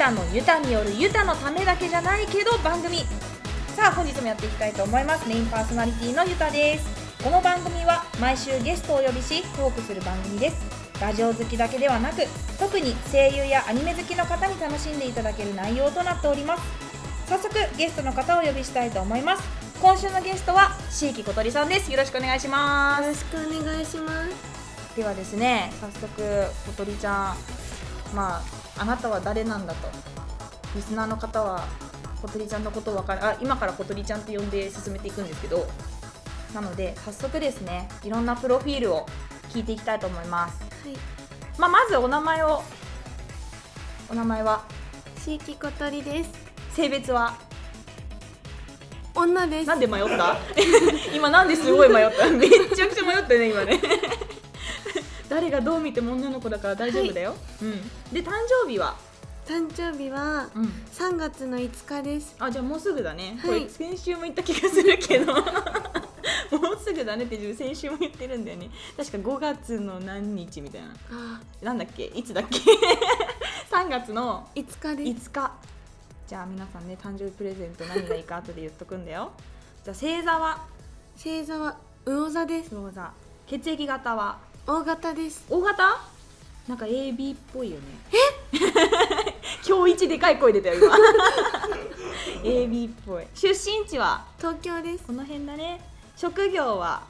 タのユタによるユタのためだけじゃないけど番組。さあ本日もやっていきたいと思います。メインパーソナリティのユタです。この番組は毎週ゲストをお呼びしトークする番組です。ラジオ好きだけではなく特に声優やアニメ好きの方に楽しんでいただける内容となっております。早速ゲストの方をお呼びしたいと思います。今週のゲストは椎木小鳥さんです。よろしくお願いしまよろすしくお願いします。ではですね早速小鳥ちゃんまああなたは誰なんだと。リスナーの方は小鳥ちゃんのことを分かる。あ今から小鳥ちゃんと呼んで進めていくんですけど。なので早速ですねいろんなプロフィールを聞いていきたいと思います、はい。まあ、まずお名前を。お名前は？地域小鳥です。性別は？女です。なんで迷った？今なんですごい迷った。めっちゃくちゃ迷ったね今ね誰がどう見ても女の子だから大丈夫だよ、うん。で誕生日は？誕生日はうん。3月の5日です。あじゃあもうすぐだね、はい。これ先週も言った気がするけど。もうすぐだねって先週も言ってるんだよね。確か5月の何日みたいな。あ、なんだっけ？いつだっけ？3月の5日です。5日。じゃあ皆さんね誕生日プレゼント何がいいか後で言っとくんだよ。じゃあ星座は？星座は魚座です。魚座。血液型は？O 型です。O 型？なんか AB っぽいよね。え？今日一でかい声出たよ今。AB っぽい。出身地は？東京です。この辺だね。職業は？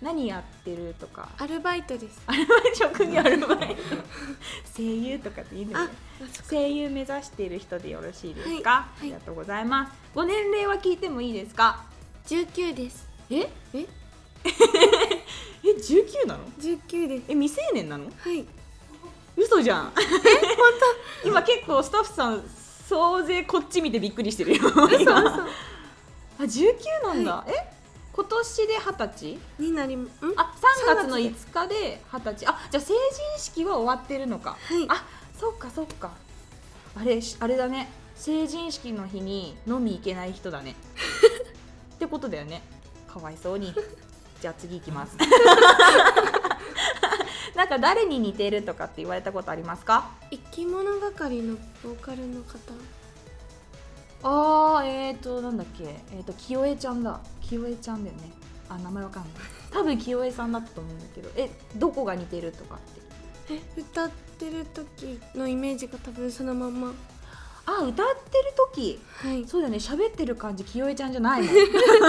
何やってるとか？アルバイトです。アルバイト？職業アルバイト。声優とかっていいんだあよね、声優目指している人でよろしいですか、はいありがとうございます。ご年齢は聞いてもいいですか？19です。え？え？え19なの？19です。え未成年なの？はい。嘘じゃん。え本当？今結構スタッフさん総勢こっち見てびっくりしてるよ。嘘。あ19なんだ、え今年で二十歳？になりん？あ3月の3 5日で二十歳。あじゃあ成人式は終わってるのか。はい。あそっかそっか。あれしあれだね。成人式の日に飲み行けない人だね。ってことだよね。かわいそうにじゃあ次行きます。なんか誰に似てるとかって言われたことありますか？生き物係のボーカルの方。あーえーとなんだっけ？えーと清江ちゃんだ。清江ちゃんだよね。あ名前わかんない。多分清江さんだったと思うんだけど。えどこが似てるとかって？え、歌ってる時のイメージが多分そのまんま。あ歌ってる時。はい。そうだよね。喋ってる感じ清江ちゃんじゃないもん。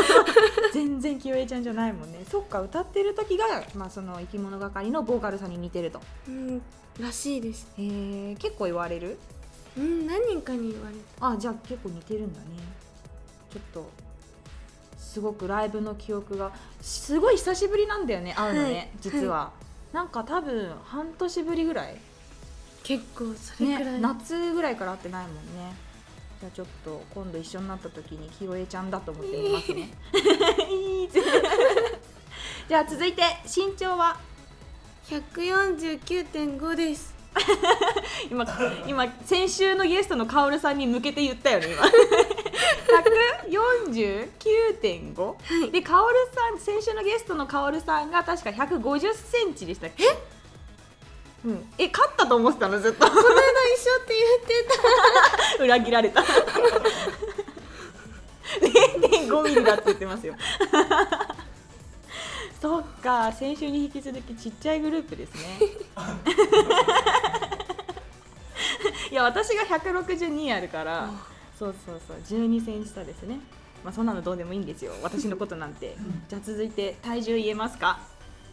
全然清江ちゃんじゃないもんね。そっか歌ってる時が、まあ、その生き物係のボーカルさんに似てると。うん、らしいです。へえ結構言われる？うん、何人かに言われた。あじゃあ結構似てるんだね。ちょっとすごくライブの記憶がすごい久しぶりなんだよね会うのね、はい。実は、なんか多分半年ぶりぐらい結構それくらい、ね、夏ぐらいから会ってないもんね。じゃあちょっと今度一緒になった時に清江ちゃんだと思ってみますね。いいぜじゃあ続いて身長は？149.5です。今今先週のゲストのカオルさんに向けて言ったよね今。149.5、はい。でカオルさん先週のゲストのカオルさんが確か150センチでしたっけ？え？うん、え勝ったと思ってたの？ずっと。この間一緒って言って裏切られた。0.5ミリだって言ってますよ。そっか。先週に引き続きちっちゃいグループですね。いや私が162あるからそうそうそう。12センチ差ですね。まあそんなのどうでもいいんですよ。私のことなんて。じゃあ続いて体重言えますか？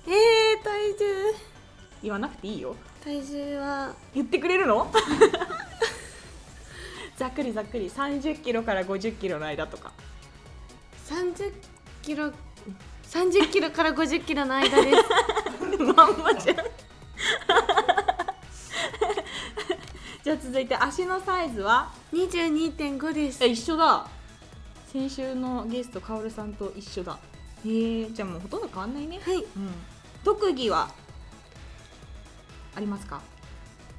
たえー、体重言わなくていいよ。体重は。言ってくれるの？ざっくりざっくり。30キロから50キロの間とか。30キロ30キロから50キロの間です。まんまじゃん。続いて足のサイズは？22.5です。え一緒だ。先週のゲストカオルさんと一緒だ。へえじゃあもうほとんど変わんないね。はい。うん。特技は？ありますか？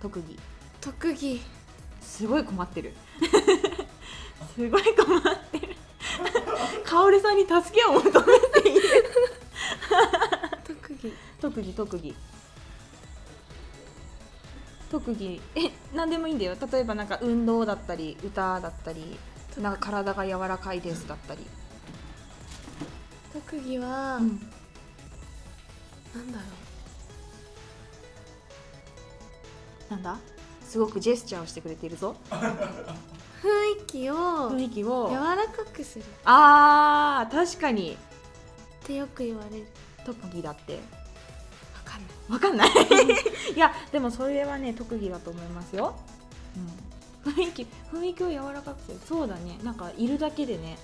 特技。特技。すごい困ってる。すごい困ってる。カオルさんに助けを求めている。特技。特技特技。特技。え何でもいいんだよ。例えばなんか運動だったり歌だったりなんか体が柔らかいですだったり、特技は、うん。なんだろなんだ？すごくジェスチャーをしてくれているぞ。う雰囲気を雰囲気を柔らかくする。っあー確かに。てよく言われる。特技だって。わかんない。わかんない。いやでもそれはね特技だと思いますよ、うん、雰囲気雰囲気を柔らかくする。そうだね。なんかいるだけでね。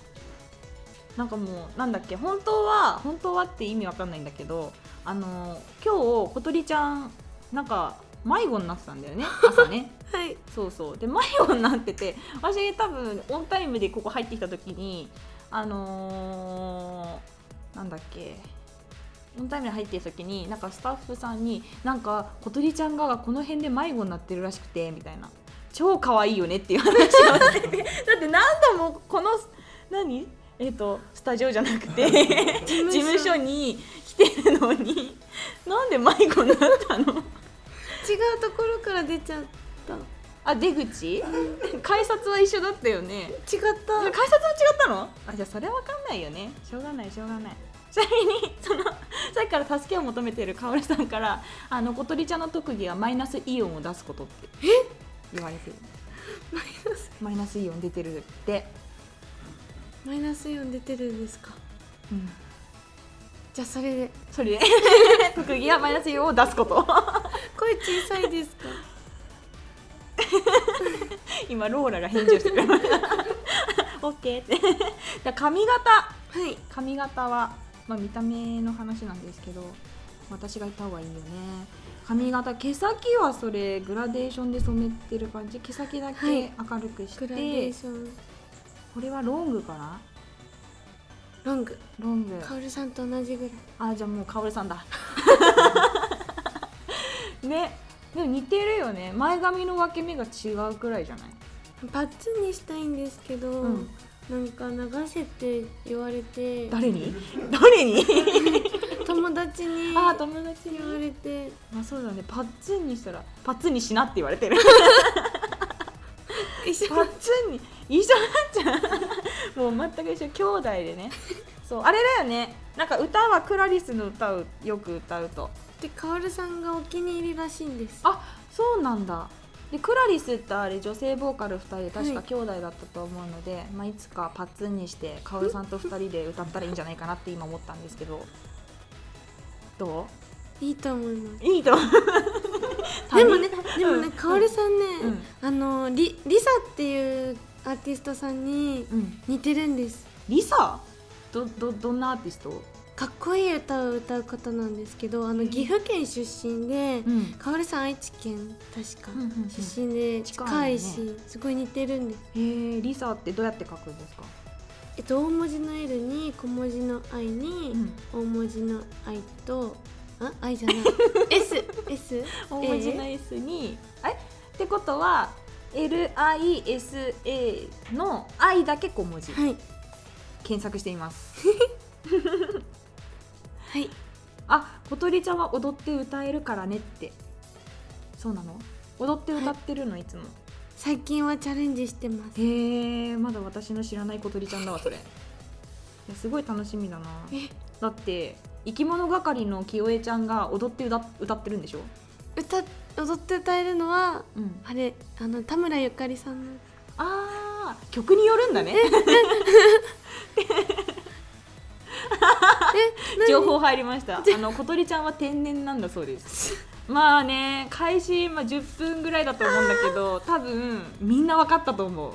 なんかもうなんだっけ。本当は本当はって意味わかんないんだけどあの今日小鳥ちゃんなんか迷子になってたんだよね 朝ね。はい。そうそう。で迷子になってて私多分オンタイムでここ入ってきた時にあのー、なんだっけ。オンタイムで入ってる時になんかスタッフさんになんか小鳥ちゃんがこの辺で迷子になってるらしくてみたいな。超可愛いよねっていう話をして。て だって何度もこの何？えっ、とスタジオじゃなくて事務所。に来てるのになんで迷子になったの？違うところから出ちゃった。あ出口？改札は一緒だったよね。違っ改た札は違ったの？あじゃあそれは分かんないよね。しょうがないしょうがない。ちなみにそのさっきから助けを求めてるかおりさんからあの小鳥ちゃんの特技はマイナスイオンを出すことって言われてる。マイナス？マイナスイオン出てるって、マイナスイオン出てるんですか？うん、じゃあそれで。それで。特技はマイナスイオンを出すこと声小さいですか？今ローラが返事をしてくれました OK ってじ髪型。はい。髪型は、まあ、見た目の話なんですけど私が言った方がいいよね。髪型毛先はそれグラデーションで染めてる感じ？毛先だはい。け明るくして、グラデーション。これはロングかな？ロング。ロング。カオルさんと同じぐらい。あじゃあもうかおるさんだ ね。でも似てるよね。前髪の分け目が違うくらいじゃない？パッツンにしたいんですけど、うん。なんか流せって言われて。誰に？誰に？友達にあ友達に？言われて。あそうだね。パッツンにしたらパッツンにしなって言われてる。一緒。パッツンに一緒になっちゃうもう全く一緒。兄弟でね。そうあれだよね。なんか歌はクラリスの歌をよく歌うとでカオルさんがお気に入りらしいんです。あそうなんだ。でクラリスってあれ女性ボーカル2人で確はい。か兄弟だったと思うので、いまあ、いつかパッツンにしてカオルさんと2人で歌ったらいいんじゃないかなって今思ったんですけど。どいいと思いまういいと思う。す でもねでもねうん。カオルさんね、うん。あのリリサっていうアーティストさんにうん。似てるんです。リサ？どどどんなアーティスト？かっこいい歌を歌う方なんですけどあの岐阜県出身で、ん。カオルさん愛知県確か、うんうんうん出身で近い近いねしすごい似てるんです。へえリサってどうやって書くんですか、えっと大文字の L に小文字の I に、大文字の I とあ I じゃない。S S 大文字の S に、え？ってことは LISA の I だけ小文字、はい。検索してみます はい。あ小鳥ちゃんは踊って歌えるからねって。そうなの？踊って歌ってるの？い。つも。最近はチャレンジしてます。へえまだ私の知らない小鳥ちゃんだわそれ。いやすごい楽しみだな。え？だって生き物係の清江ちゃんが踊って歌歌ってるんでしょ？歌踊って歌えるのはうん。あれあの田村ゆかりさん。のあー曲によるんだね 情報入りました。あの小鳥ちゃんは天然なんだそうです。まあね開始、まあ、10分ぐらいだと思うんだけど多分みんな分かったと思う。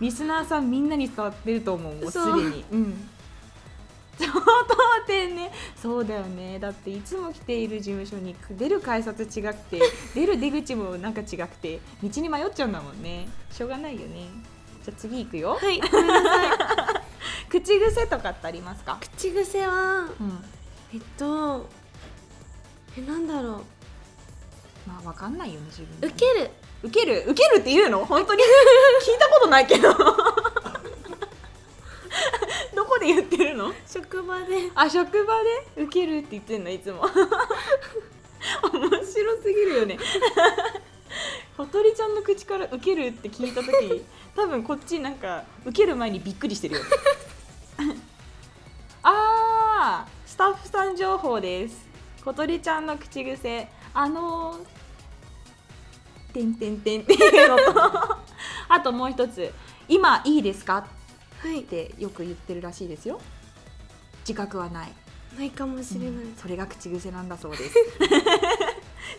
リスナーさんみんなに伝わってると思うもう。すでに。うん。相当天然。そうだよね。だっていつも来ている事務所に出る改札違くて出る出口もなんか違くて道に迷っちゃうんだもんね。しょうがないよね。じゃあ次行くよ。はいごめんなさい 口癖とかってありますか？口癖はうん。えっとえなんだろまあわかんないよね自分受ける。受ける？受けるって言うの？本当に？聞いたことないけど。どこで言ってるの？職場で。あ職場で？受けるって言ってんの？いつも。面白すぎるよね。小鳥ちゃんの口から受けるって聞いた時多分こっちなんか受ける前にびっくりしてるよねスタッフさん情報です。小鳥ちゃんの口癖。あのー「てんてんてん」っていうのとあともう一つ「今いいですか?」はい。ってよく言ってるらしいですよ。自覚はない。ないかもしれない、それが口癖なんだそうです。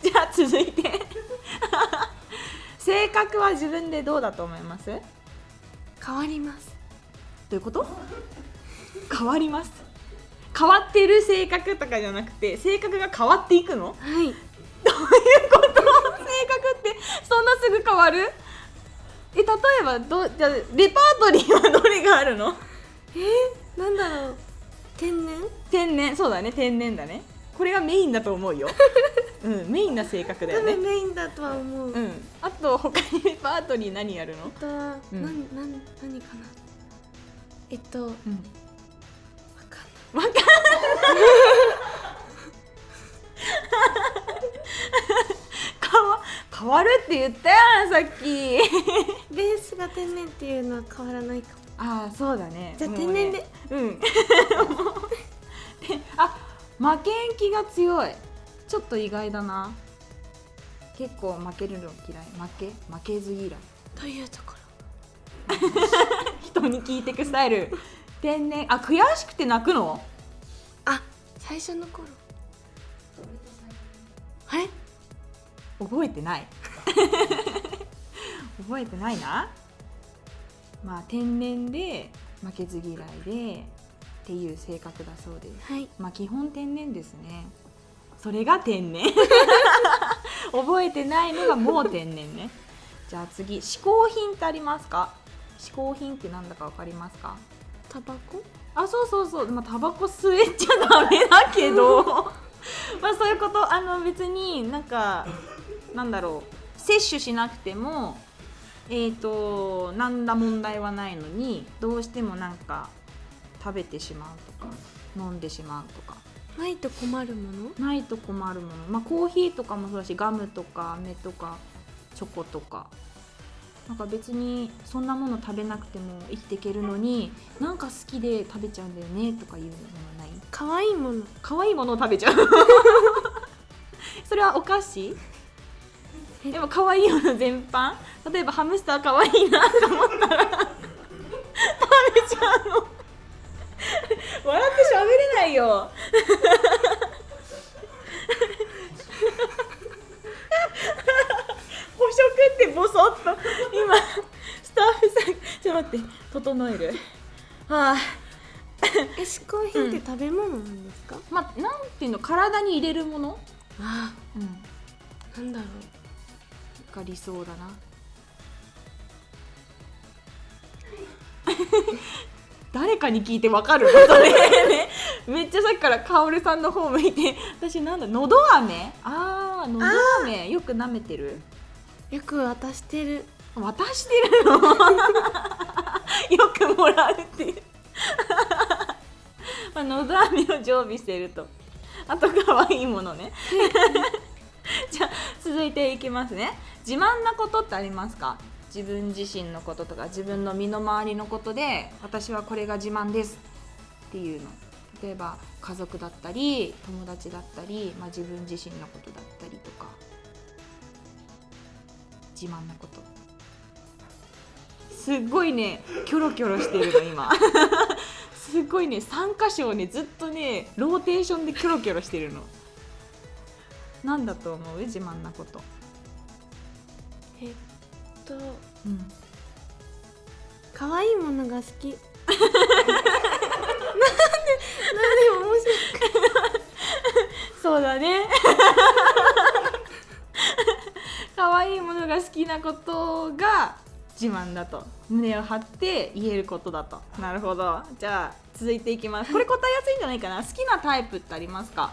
じゃあ続いて。性格は自分でどうだと思います？ど変わります。ういうこと？変わります変わってる性格とかじゃなくて性格が変わっていくの？はい。どういうこと？性格ってそんなすぐ変わる？え例えばどじゃあレパートリーはどれがあるの？え？なんだろう。天然？天然？そうだね。天然だね。これがメインだと思うよ。うんメインな性格だ多よね。分メインだとは思う、あうん。あと他にレパートリー何やるの？とは、うん。なんなん何かな？えっとわうんかんない。変わ変わるって言ったやんさっき。ベースが天然っていうのは変わらないかも。ああそうだね。じゃあ天然で、うん。であ負けん気が強い。ちょっと意外だな。結構負けるの嫌い。負け？負けず嫌い。というとこ 人に聞いてくスタイル天然あ悔しくて泣くの？ろあ最初の頃。あれ覚えてない。覚えてないな。まあ天然で負けず嫌いでっていう性格だそうで。すはい。まあ基本天然ですね。それが天然。覚えてないのがもう天然ね。じゃあ次嗜好品ってありますか？嗜好品ってなんだかわかりますか？タバコ？あそうそうそう。まあタバコ吸えちゃダメだけど。まあそういうこと。あの別になんかなんだろう。摂取しなくてもえっ、と何ら問題はないのにどうしてもなんか食べてしまうとか飲んでしまうとか。ないと困るもの？ないと困るもの。まあコーヒーとかもそうだしガムとか飴とかチョコとかなんか別にそんなもの食べなくても生きていけるのになんか好きで食べちゃうんだよねとかいうのはない？可愛いもの。可愛いものを食べちゃう。それはお菓子？えでも可愛いもの全般？例えばハムスター可愛いなと思ったら食べちゃうの。笑って喋れないよ捕食ってボソッと今スタッフさんちょっと待って整える。はあ。え嗜好品って食べ物なんですか、まあなんていうの？体に入れるもの、あうん、なんだろう。が理想だな。誰かに聞いてわかる？それね。めっちゃさっきからカオルさんの方向いて。私なんだ？のど飴？ああのど飴。よく舐めてる。よく渡してる。渡してるの？よくもらうっていう。まあのど飴を常備してると。あと可愛いものね。じゃあ続いていきますね。自慢なことってありますか？自分自身のこととか自分の身の回りのことで私はこれが自慢です。っていうの。例えば家族だったり友達だったり、まあ、自分自身のことだったりとか。自慢なこと。すっごいねキョロキョロしてるの今。すっごいね3箇所をねずっとねローテーションでキョロキョロしてるの。なんだと思う？自慢なこと。えっとうん。可愛いものが好き。何で面白い。そうだね。可愛いものが好きなことが自慢だと。胸を張って言えることだと。なるほど。じゃあ続いていきます。これ答えやすいんじゃないかな。好きなタイプってありますか？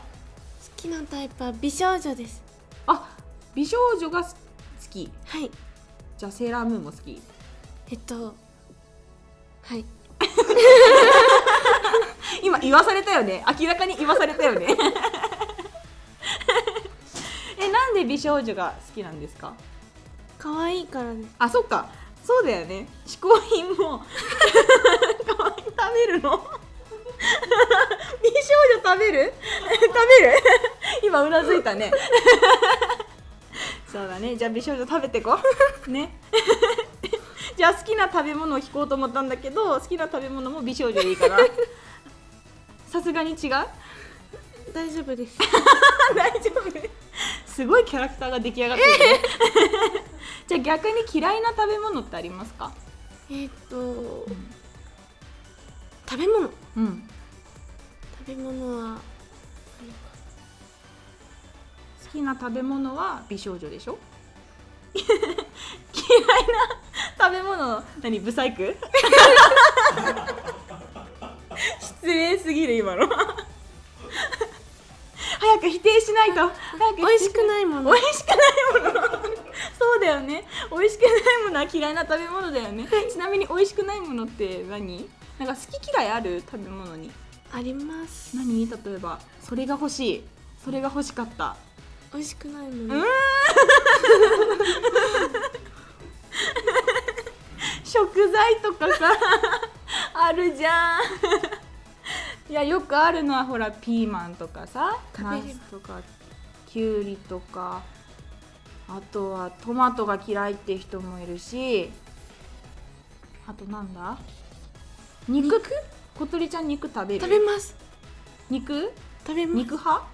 好きなタイプは美少女です。あ美少女が好き。はい。じゃあセーラームーンも好き。えっとはい。今言わされたよね。明らかに言わされたよね。えなんで美少女が好きなんですか？可愛いからですあそっかそうだよね。嗜好品も。食べるの？美少女食べる？食べる？今うなずいたね。そうだね。じゃあ美少女食べてこ。ね。じゃあ好きな食べ物を聞こうと思ったんだけど好きな食べ物も美少女でいいからさすがに違う？大丈夫です。大丈夫？すごいキャラクターが出来上がってる。ね じゃあ逆に嫌いな食べ物ってありますか？えっと食べ物。うん。食べ物は好きな食べ物は美少女でしょ？嫌いな食べ物何？ブサイク？失礼すぎる今の早く否定しないと。早く美味しくないもの。美味しくないもの。そうだよね。美味しくないものは嫌いな食べ物だよね。ちなみに美味しくないものって何？なんか好き嫌いある食べ物に？あります。何？例えば。それが欲しい。それが欲しかった。美味しくないもの。食材とかさ。あるじゃんいやよくあるのはほらピーマンとかさナスとかきゅうりとかあとはトマトが嫌いって人もいるしあとなんだ？肉？小鳥ちゃん肉食べる？食べます。肉？食べます。肉派？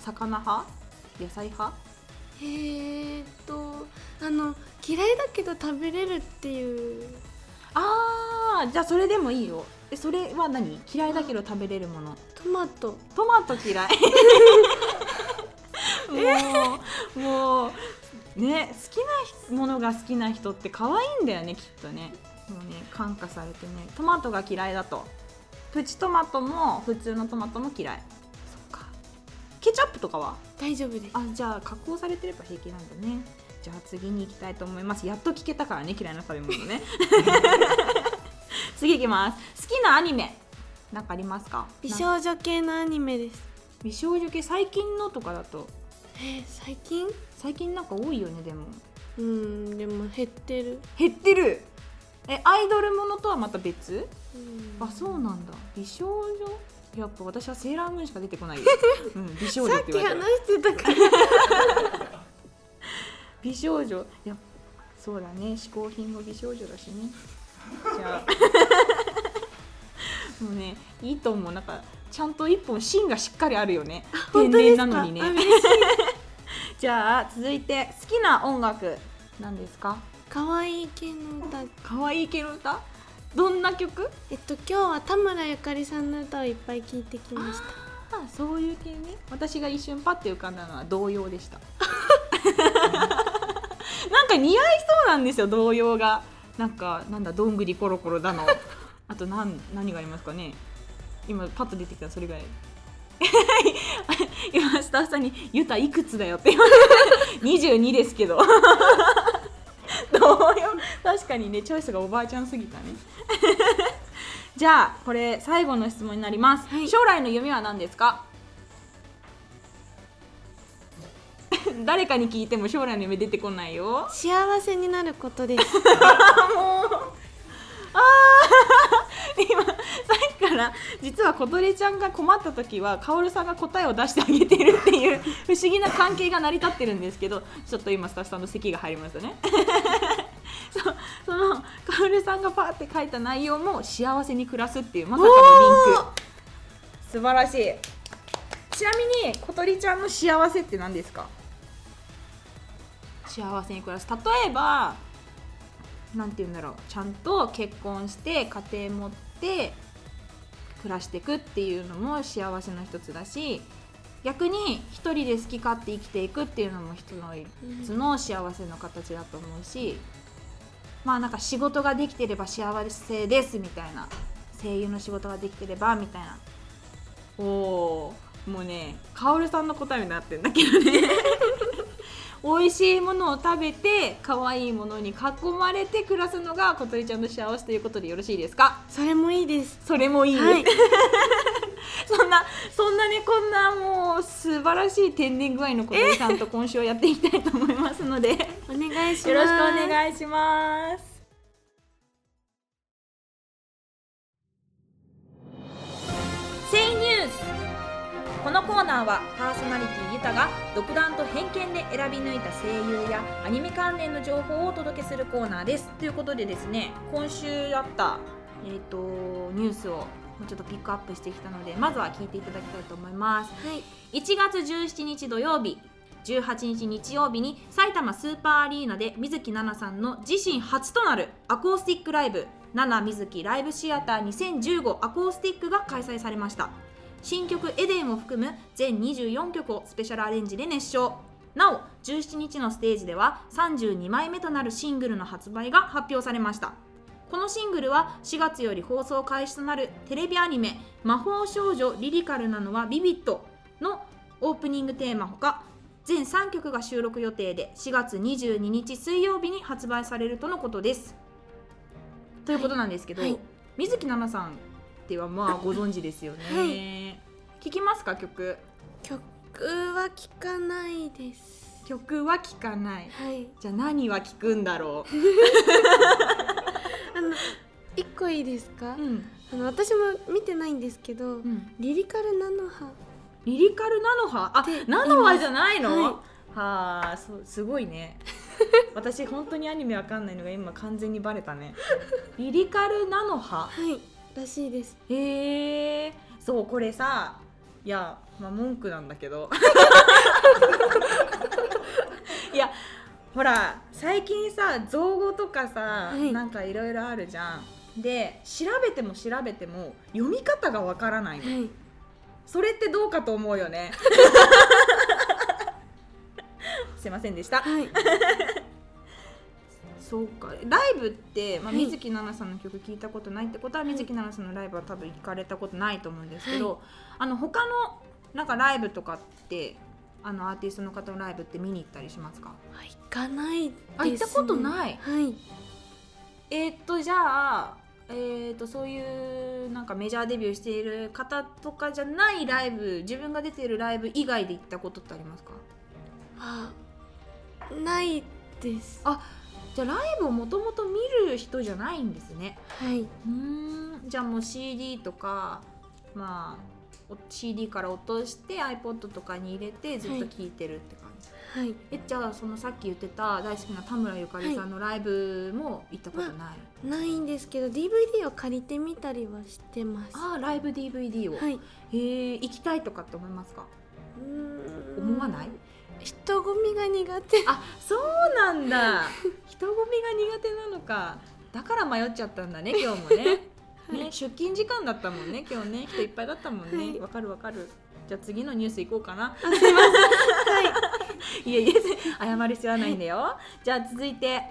魚派？野菜派？えーっとあの嫌いだけど食べれるっていう。あーじゃあそれでもいいよえそれは何？嫌いだけど食べれるもの？トマト。トマト嫌い。もうもうね好きなものが好きな人って可愛いんだよねきっとね。もうね感化されてね。トマトが嫌いだと。プチトマトも普通のトマトも嫌い。そっか。ケチャップとかは？大丈夫です。あじゃあ加工されてれば平気なんだね。じゃあ次に行きたいと思います。やっと聞けたからね嫌いな食べ物ね 次行きます。好きなアニメ。なんかありますか？美な少女系のアニメです。美少女系最近のとかだと。えー最近？最近なんか多いよねでも。うんでも減ってる。減ってる？えアイドルものとはまた別？うん。あそうなんだ。美少女？やっぱ私はセーラームーンしか出てこない。よ、うん、美少女さってきっ言われたら。話してたから。美少女？いやそうだね。嗜好品も美少女だしねじゃあ。もうねいいと思う。なんかちゃんと一本芯がしっかりあるよね。天然なのにね。じゃあ続いて好きな音楽なんですか？可愛い系の歌。可愛い系の歌？どんな曲？えっと今日は田村ゆかりさんの歌をいっぱい聞いてきました。あそういう系ね。私が一瞬パッて浮かんだのは 童謡でした。なんか似合いそうなんですよ童謡がなんかなんだどんぐりコロコロだの。あとなん何がありますかね。今パッと出てきたのそれぐらい。今スタッフさんに「ゆたいくつだよ」って。言われて22ですけど。童謡確かにねチョイスがおばあちゃんすぎたね。じゃあこれ最後の質問になります、はい。将来の夢は何ですか？誰かに聞いても将来の夢出てこないよ。幸せになることです。今さっきから実は小鳥ちゃんが困った時はカオルさんが答えを出してあげてるっていう不思議な関係が成り立ってるんですけどちょっと今スタッフさんの席が入りましたね。そうそのカオルさんがパーって書いた内容も幸せに暮らすっていうまさかのリンク。素晴らしいちなみに小鳥ちゃんの幸せって何ですか？幸せに暮らす。例えばなんて言うんだろう。ちゃんと結婚して家庭持って暮らしていくっていうのも幸せの一つだし逆に一人で好き勝手生きていくっていうのも人の一つの幸せの形だと思うしまあなんか仕事ができてれば幸せですみたいな。声優の仕事ができてればみたいな。おおもうねカオルさんの答えになってんだけどね。美味しいものを食べて可愛いものに囲まれて暮らすのが小鳥ちゃんの幸せということでよろしいですか？それもいいです。それもいい、はい。そんなそんなにこんなもう素晴らしい天然具合の小鳥さんと今週はやっていきたいと思いますので。よお願いします。ろしくお願いしますコーナーはパーソナリティユタが独断と偏見で選び抜いた声優やアニメ関連の情報をお届けするコーナーです。ということでですね今週あった、えー、とニュースをもうちょっとピックアップしてきたのでまずは聞いていただきたいと思います。はい。1月17日土曜日18日日曜日に埼玉スーパーアリーナで水木奈々さんの自身初となるアコースティックライブ「奈々水木ライブシアター2015アコースティック」が開催されました新曲「エデン」を含む全24曲をスペシャルアレンジで熱唱。なお17日のステージでは32枚目となるシングルの発売が発表されました。このシングルは4月より放送開始となるテレビアニメ「魔法少女リリカルなのはビビット」のオープニングテーマほか全3曲が収録予定で4月22日水曜日に発売されるとのことです。ということなんですけど、はい。水木奈々さんってはまあご存知ですよね。はい。聞きますか曲？曲は聞かないです。曲は聞かない。はい。じゃあ何は聞くんだろ あの一個いいですか、う。うん。あの私も見てないんですけど、うん、リリカルナノハ。リリカルナノハ？あナノハじゃないの、はい。はあそうすごいね。私本当にアニメわかんないのが今完全にバレたね。リリカルナノハ？はいらしいです。へえそうこれさいやまあ文句なんだけど。いやほら最近さ造語とかさ、はい。なんかいろいろあるじゃん。で調べても調べても読み方がわからないの。はい。それってどうかと思うよね。すいませんでした。はいそうか。ライブって、まあ、はい。水木奈々さんの曲聞いたことないってことは、はい。水木奈々さんのライブは多分行かれたことないと思うんですけど、あの他のなんかライブとかってあのアーティストの方のライブって見に行ったりしますか？あ行かないです、ね、あ行ったことない？はい。えーっとじゃあえーっとそういうなんかメジャーデビューしている方とかじゃないライブ自分が出ているライブ以外で行ったことってありますか？あないです。あじゃあライブをもともと見る人じゃないんですね。はい、うーん。じゃあもう CD とかまあお CD から落として iPod とかに入れてずっと聴いてるって感じ、はい、えじゃあそのさっき言ってた大好きな田村ゆかりさんのライブも行ったことない、ないんですけど DVD を借りてみたりはしてます。ああライブ DVD を、はい。へえ行きたいとかって思いますか？うーん。思わない？人混みが苦手。あそうなんだ。人混みが苦手なのか。だから迷っちゃったんだね 今日もね。ね出勤時間だったもんね今日ね。人いっぱいだったもんね。わ、かるわかる。じゃあ次のニュース行こうかな。はい。いやいや謝る必要はないんだよ。じゃあ続いて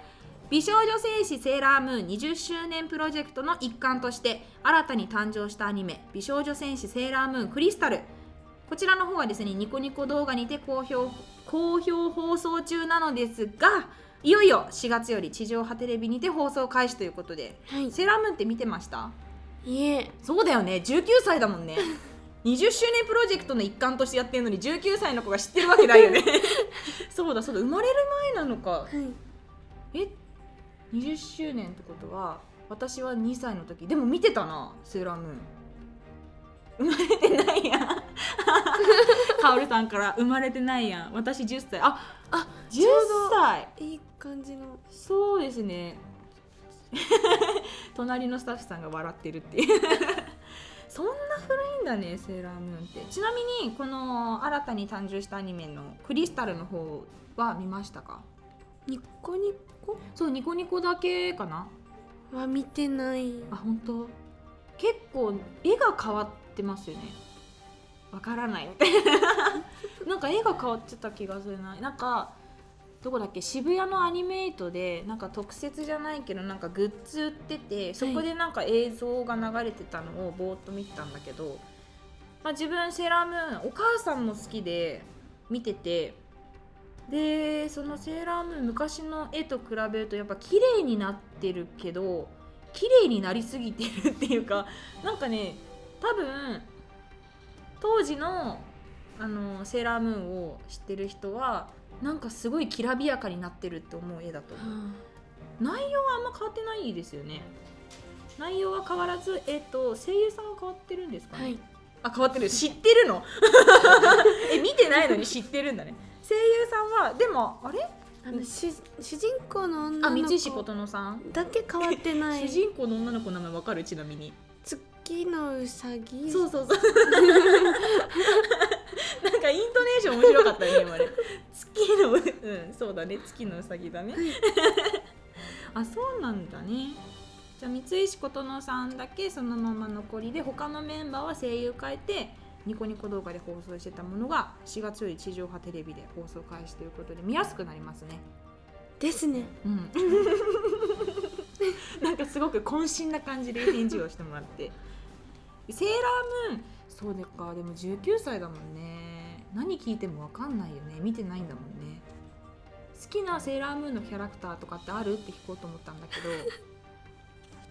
美少女戦士セーラームーン20周年プロジェクトの一環として新たに誕生したアニメ美少女戦士セーラームーンクリスタルこちらの方はですねニコニコ動画にて好評好評放送中なのですがいよいよ4月より地上波テレビにて放送開始ということではい。セーラームーンって見てました？いえ。そうだよね。19歳だもんね。20周年プロジェクトの一環としてやってるのに19歳の子が知ってるわけないよね。そうだそうだ。生まれる前なのか。はい。え？20周年ってことは私は2歳の時。でも見てたなセーラーム。ーン生まれてないやん。カオルさんから生まれてないやん。私10歳。ああ10歳。いい感じの。そうですね。隣のスタッフさんが笑ってるっていう。そんな古いんだねセーラームーンって。ちなみにこの新たに誕生したアニメのクリスタルの方は見ましたか？ニコニコ？そうニコニコだけかな。は見てない。あ本当？結構絵が変わってますよね。わからないみたいな。なんか絵が変わってた気がするな。なんかどこだっけ？渋谷のアニメイトでなんか特設じゃないけどなんかグッズ売っててそこでなんか映像が流れてたのをぼーっと見てたんだけど、まあ、自分セーラームーンお母さんも好きで見ててでそのセーラームーン昔の絵と比べるとやっぱ綺麗になってるけど綺麗になりすぎてるっていうかなんかね多分当時のあのセーラームーンを知ってる人はなんかすごいきらびやかになってるって思う絵だと思う。内容はあんま変わってないですよね。内容は変わらず、えっと声優さんは変わってるんですかね、はい。あ変わってる。知ってるの？え見てないのに知ってるんだね。声優さんはでもあれ？あの主主人公の女あの三石子琴乃さん。だけ変わってない。主人公の女の子の名前わかる？ちなみに月のうさぎ？そうそうそう。なんかイントネーション面白かったね今ね。月のうんそうだね。月のうさぎだね。あそうなんだね。じゃあ三石琴乃さんだけそのまま残りで他のメンバーは声優変えてニコニコ動画で放送してたものが4月より地上波テレビで放送開始ということで見やすくなりますね。ですね。うん。なんかすごく渾身な感じで返事をしてもらってセーラームーン。そうでか。でも19歳だもんね。何聞いても分かんないよね。見てないんだもんね。好きなセーラームーンのキャラクターとかってある？って聞こうと思ったんだけど。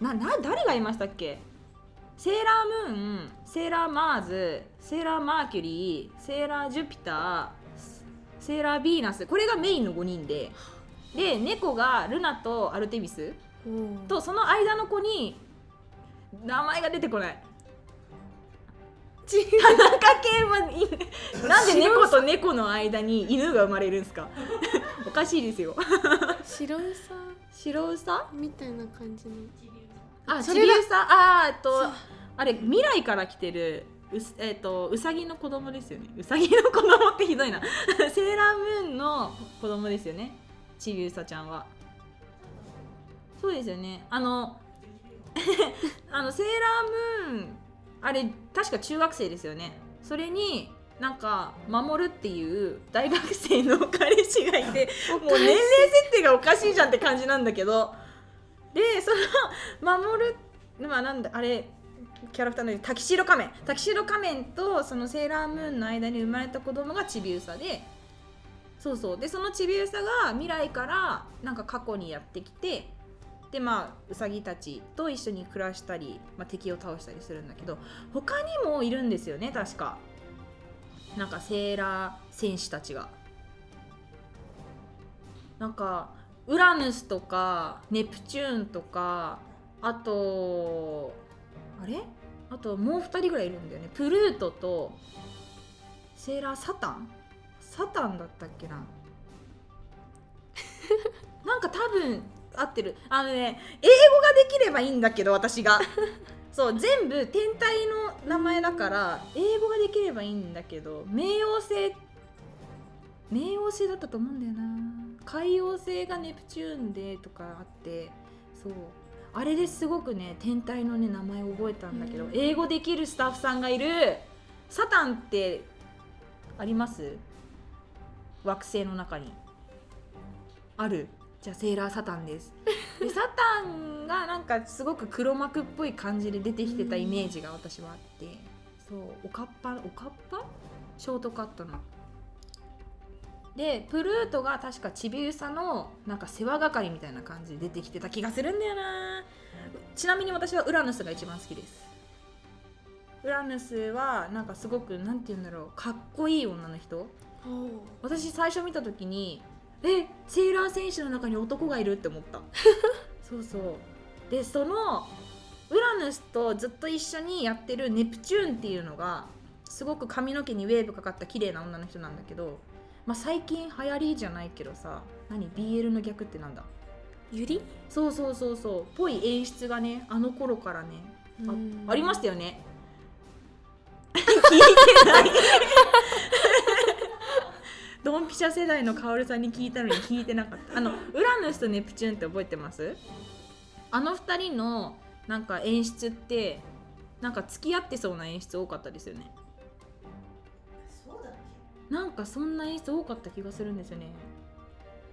なな誰がいましたっけ？セーラームーンセーラーマーズセーラーマーキュリーセーラージュピターセーラーヴィーナス。これがメインの5人で。で猫がルナとアルテミス。とその間の子に名前が出てこないち。田中圭はい なんで猫と猫の間に犬が生まれるんですか？おかしいですよ。白うさ白ウサみたいな感じの。あそれだちびうさあっとあれ未来から来てるうすえっとうさぎの子供ですよね。うさぎの子供ってひどいな。セーラームーンの子供ですよね。ちびうさちゃんは。そうですよね。あのあのセーラームーンあれ確か中学生ですよね。それになんか守るっていう大学生の彼氏がいて もう年齢設定がおかしいじゃんって感じなんだけど。でその守るまあなんだあれキャラクターのタキシード仮面。タキシード仮面とそのセーラームーンの間に生まれた子供がちびうさで。そうそう。でそのちびうさが未来からなんか過去にやってきてでまあうさぎたちと一緒に暮らしたり、まあ、敵を倒したりするんだけど他にもいるんですよね確か。なんかセーラー戦士たちが。なんかウラヌスとかネプチューンとかあとあれ？あともう2人ぐらいいるんだよね。プルートとセーラーサタン？サタンだったっけな。なんか多分合ってる。あのね英語ができればいいんだけど私が。そう全部天体の名前だから英語ができればいいんだけど冥王星冥王星だったと思うんだよな。海王星がネプチューンでとかあってそう。あれですごくね天体のね名前を覚えたんだけど、うん。英語できるスタッフさんがいる。サタンってあります？惑星の中に。ある？じゃあセーラーサタンです。でサタンがなんかすごく黒幕っぽい感じで出てきてたイメージが私はあって。そうおかっぱおかっぱ？ショートカットの。でプルートが確かちびうさのなんか世話係みたいな感じで出てきてた気がするんだよな。ちなみに私はウラヌスが一番好きです。ウラヌスはなんかすごくなんて言うんだろうかっこいい女の人。私最初見た時にえセーラー戦士の中に男がいるって思った。そうそう。でそのウラヌスとずっと一緒にやってるネプチューンっていうのがすごく髪の毛にウェーブかかった綺麗な女の人なんだけど、まあ、最近流行りじゃないけどさ何？BL の逆ってなんだ？ゆりそうそうそうそう。ぽい演出がねあの頃からねあうん。ありましたよね。聞いてない ドンピシャ世代のカオルさんに聞いたのに聞いてなかった。あのウラヌスとネプチューンって覚えてます？あの二人のなんか演出ってなんか付き合ってそうな演出多かったですよね。そうだっなんかそんな演出多かった気がするんですよね。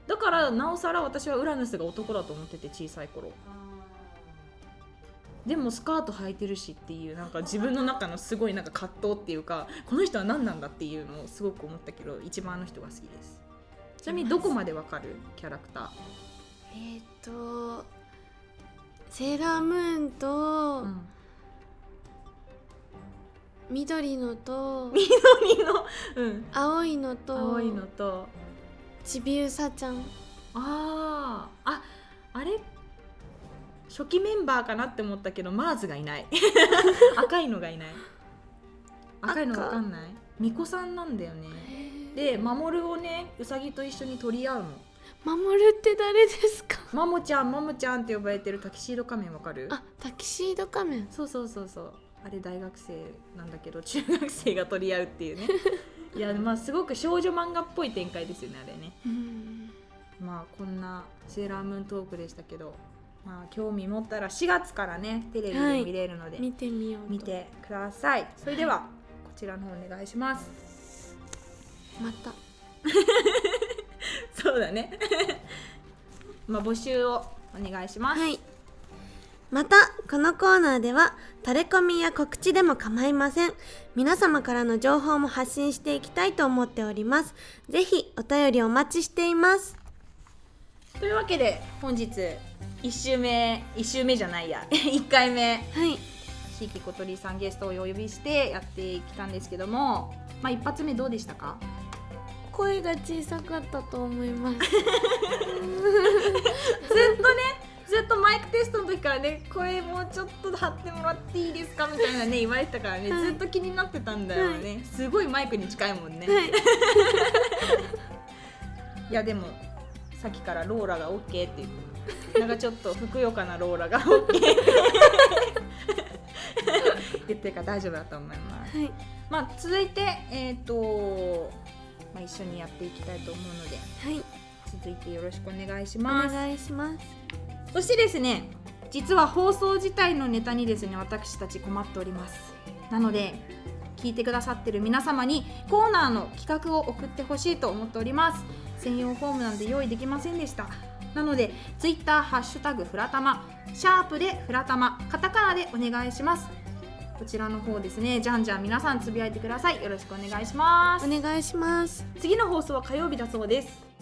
だからなおさら私はウラヌスが男だと思ってて小さい頃でもスカート履いてるしっていうなんか自分の中のすごいなんか葛藤っていうかこの人は何なんだっていうのをすごく思ったけど一番あの人が好きです。ちなみにどこまでわかるキャラクター？えー、っとセーラームーンと、うん緑のと緑の、うん、青いのと青いのと。ちびうさちゃん。あー。ああれ初期メンバーかなって思ったけどマーズがいない。赤いのがいない。赤いのわかんない。巫女さんなんだよね。で守をねうさぎと一緒に取り合うの。守るって誰ですか？マモちゃんマモちゃんって呼ばれてるタキシード仮面わかる？あタキシード仮面。そうそうそうそう。あれ大学生なんだけど中学生が取り合うっていうね。いやまあすごく少女漫画っぽい展開ですよねあれね。うん。まあこんなセーラームーントークでしたけどまあ興味持ったら4月からねテレビで見れるので、見てみようと。見てください。それではこちらの方お願いします。また。そうだね。まあ募集をお願いします、はい。またこのコーナーではタレコミや告知でも構いません。皆様からの情報も発信していきたいと思っております。ぜひお便りお待ちしていますというわけで本日1週目1週目じゃないや 1回目はい。椎木小鳥さんゲストをお呼びしてやってきたんですけどもまあ一発目どうでしたか？声が小さかったと思います。ずっとねずっとマイクテストの時からね声もうちょっと張ってもらっていいですかみたいなね言われてたからね、はい。ずっと気になってたんだよね、すごいマイクに近いもんね、はい。い、やでもさっきからローラが OK って言って。なんかちょっとふくよかなローラが OK って 言ってるから大丈夫だと思います。はいまあ続いてえっ、とまあ一緒にやっていきたいと思うので。はい。続いてよろしくお願いしおます。願いします。そしてですね実は放送自体のネタにですね私たち困っております。なので聞いてくださってる皆様にコーナーの企画を送ってほしいと思っております専用フォームなんで用意できませんでした。なのでツイッターハッシュタグフラタマシャープでフラタマカタカナでお願いします。こちらの方ですね。じゃんじゃん皆さんつぶやいてください。よろしくお願いします。お願いします。次の放送は火曜日だそうです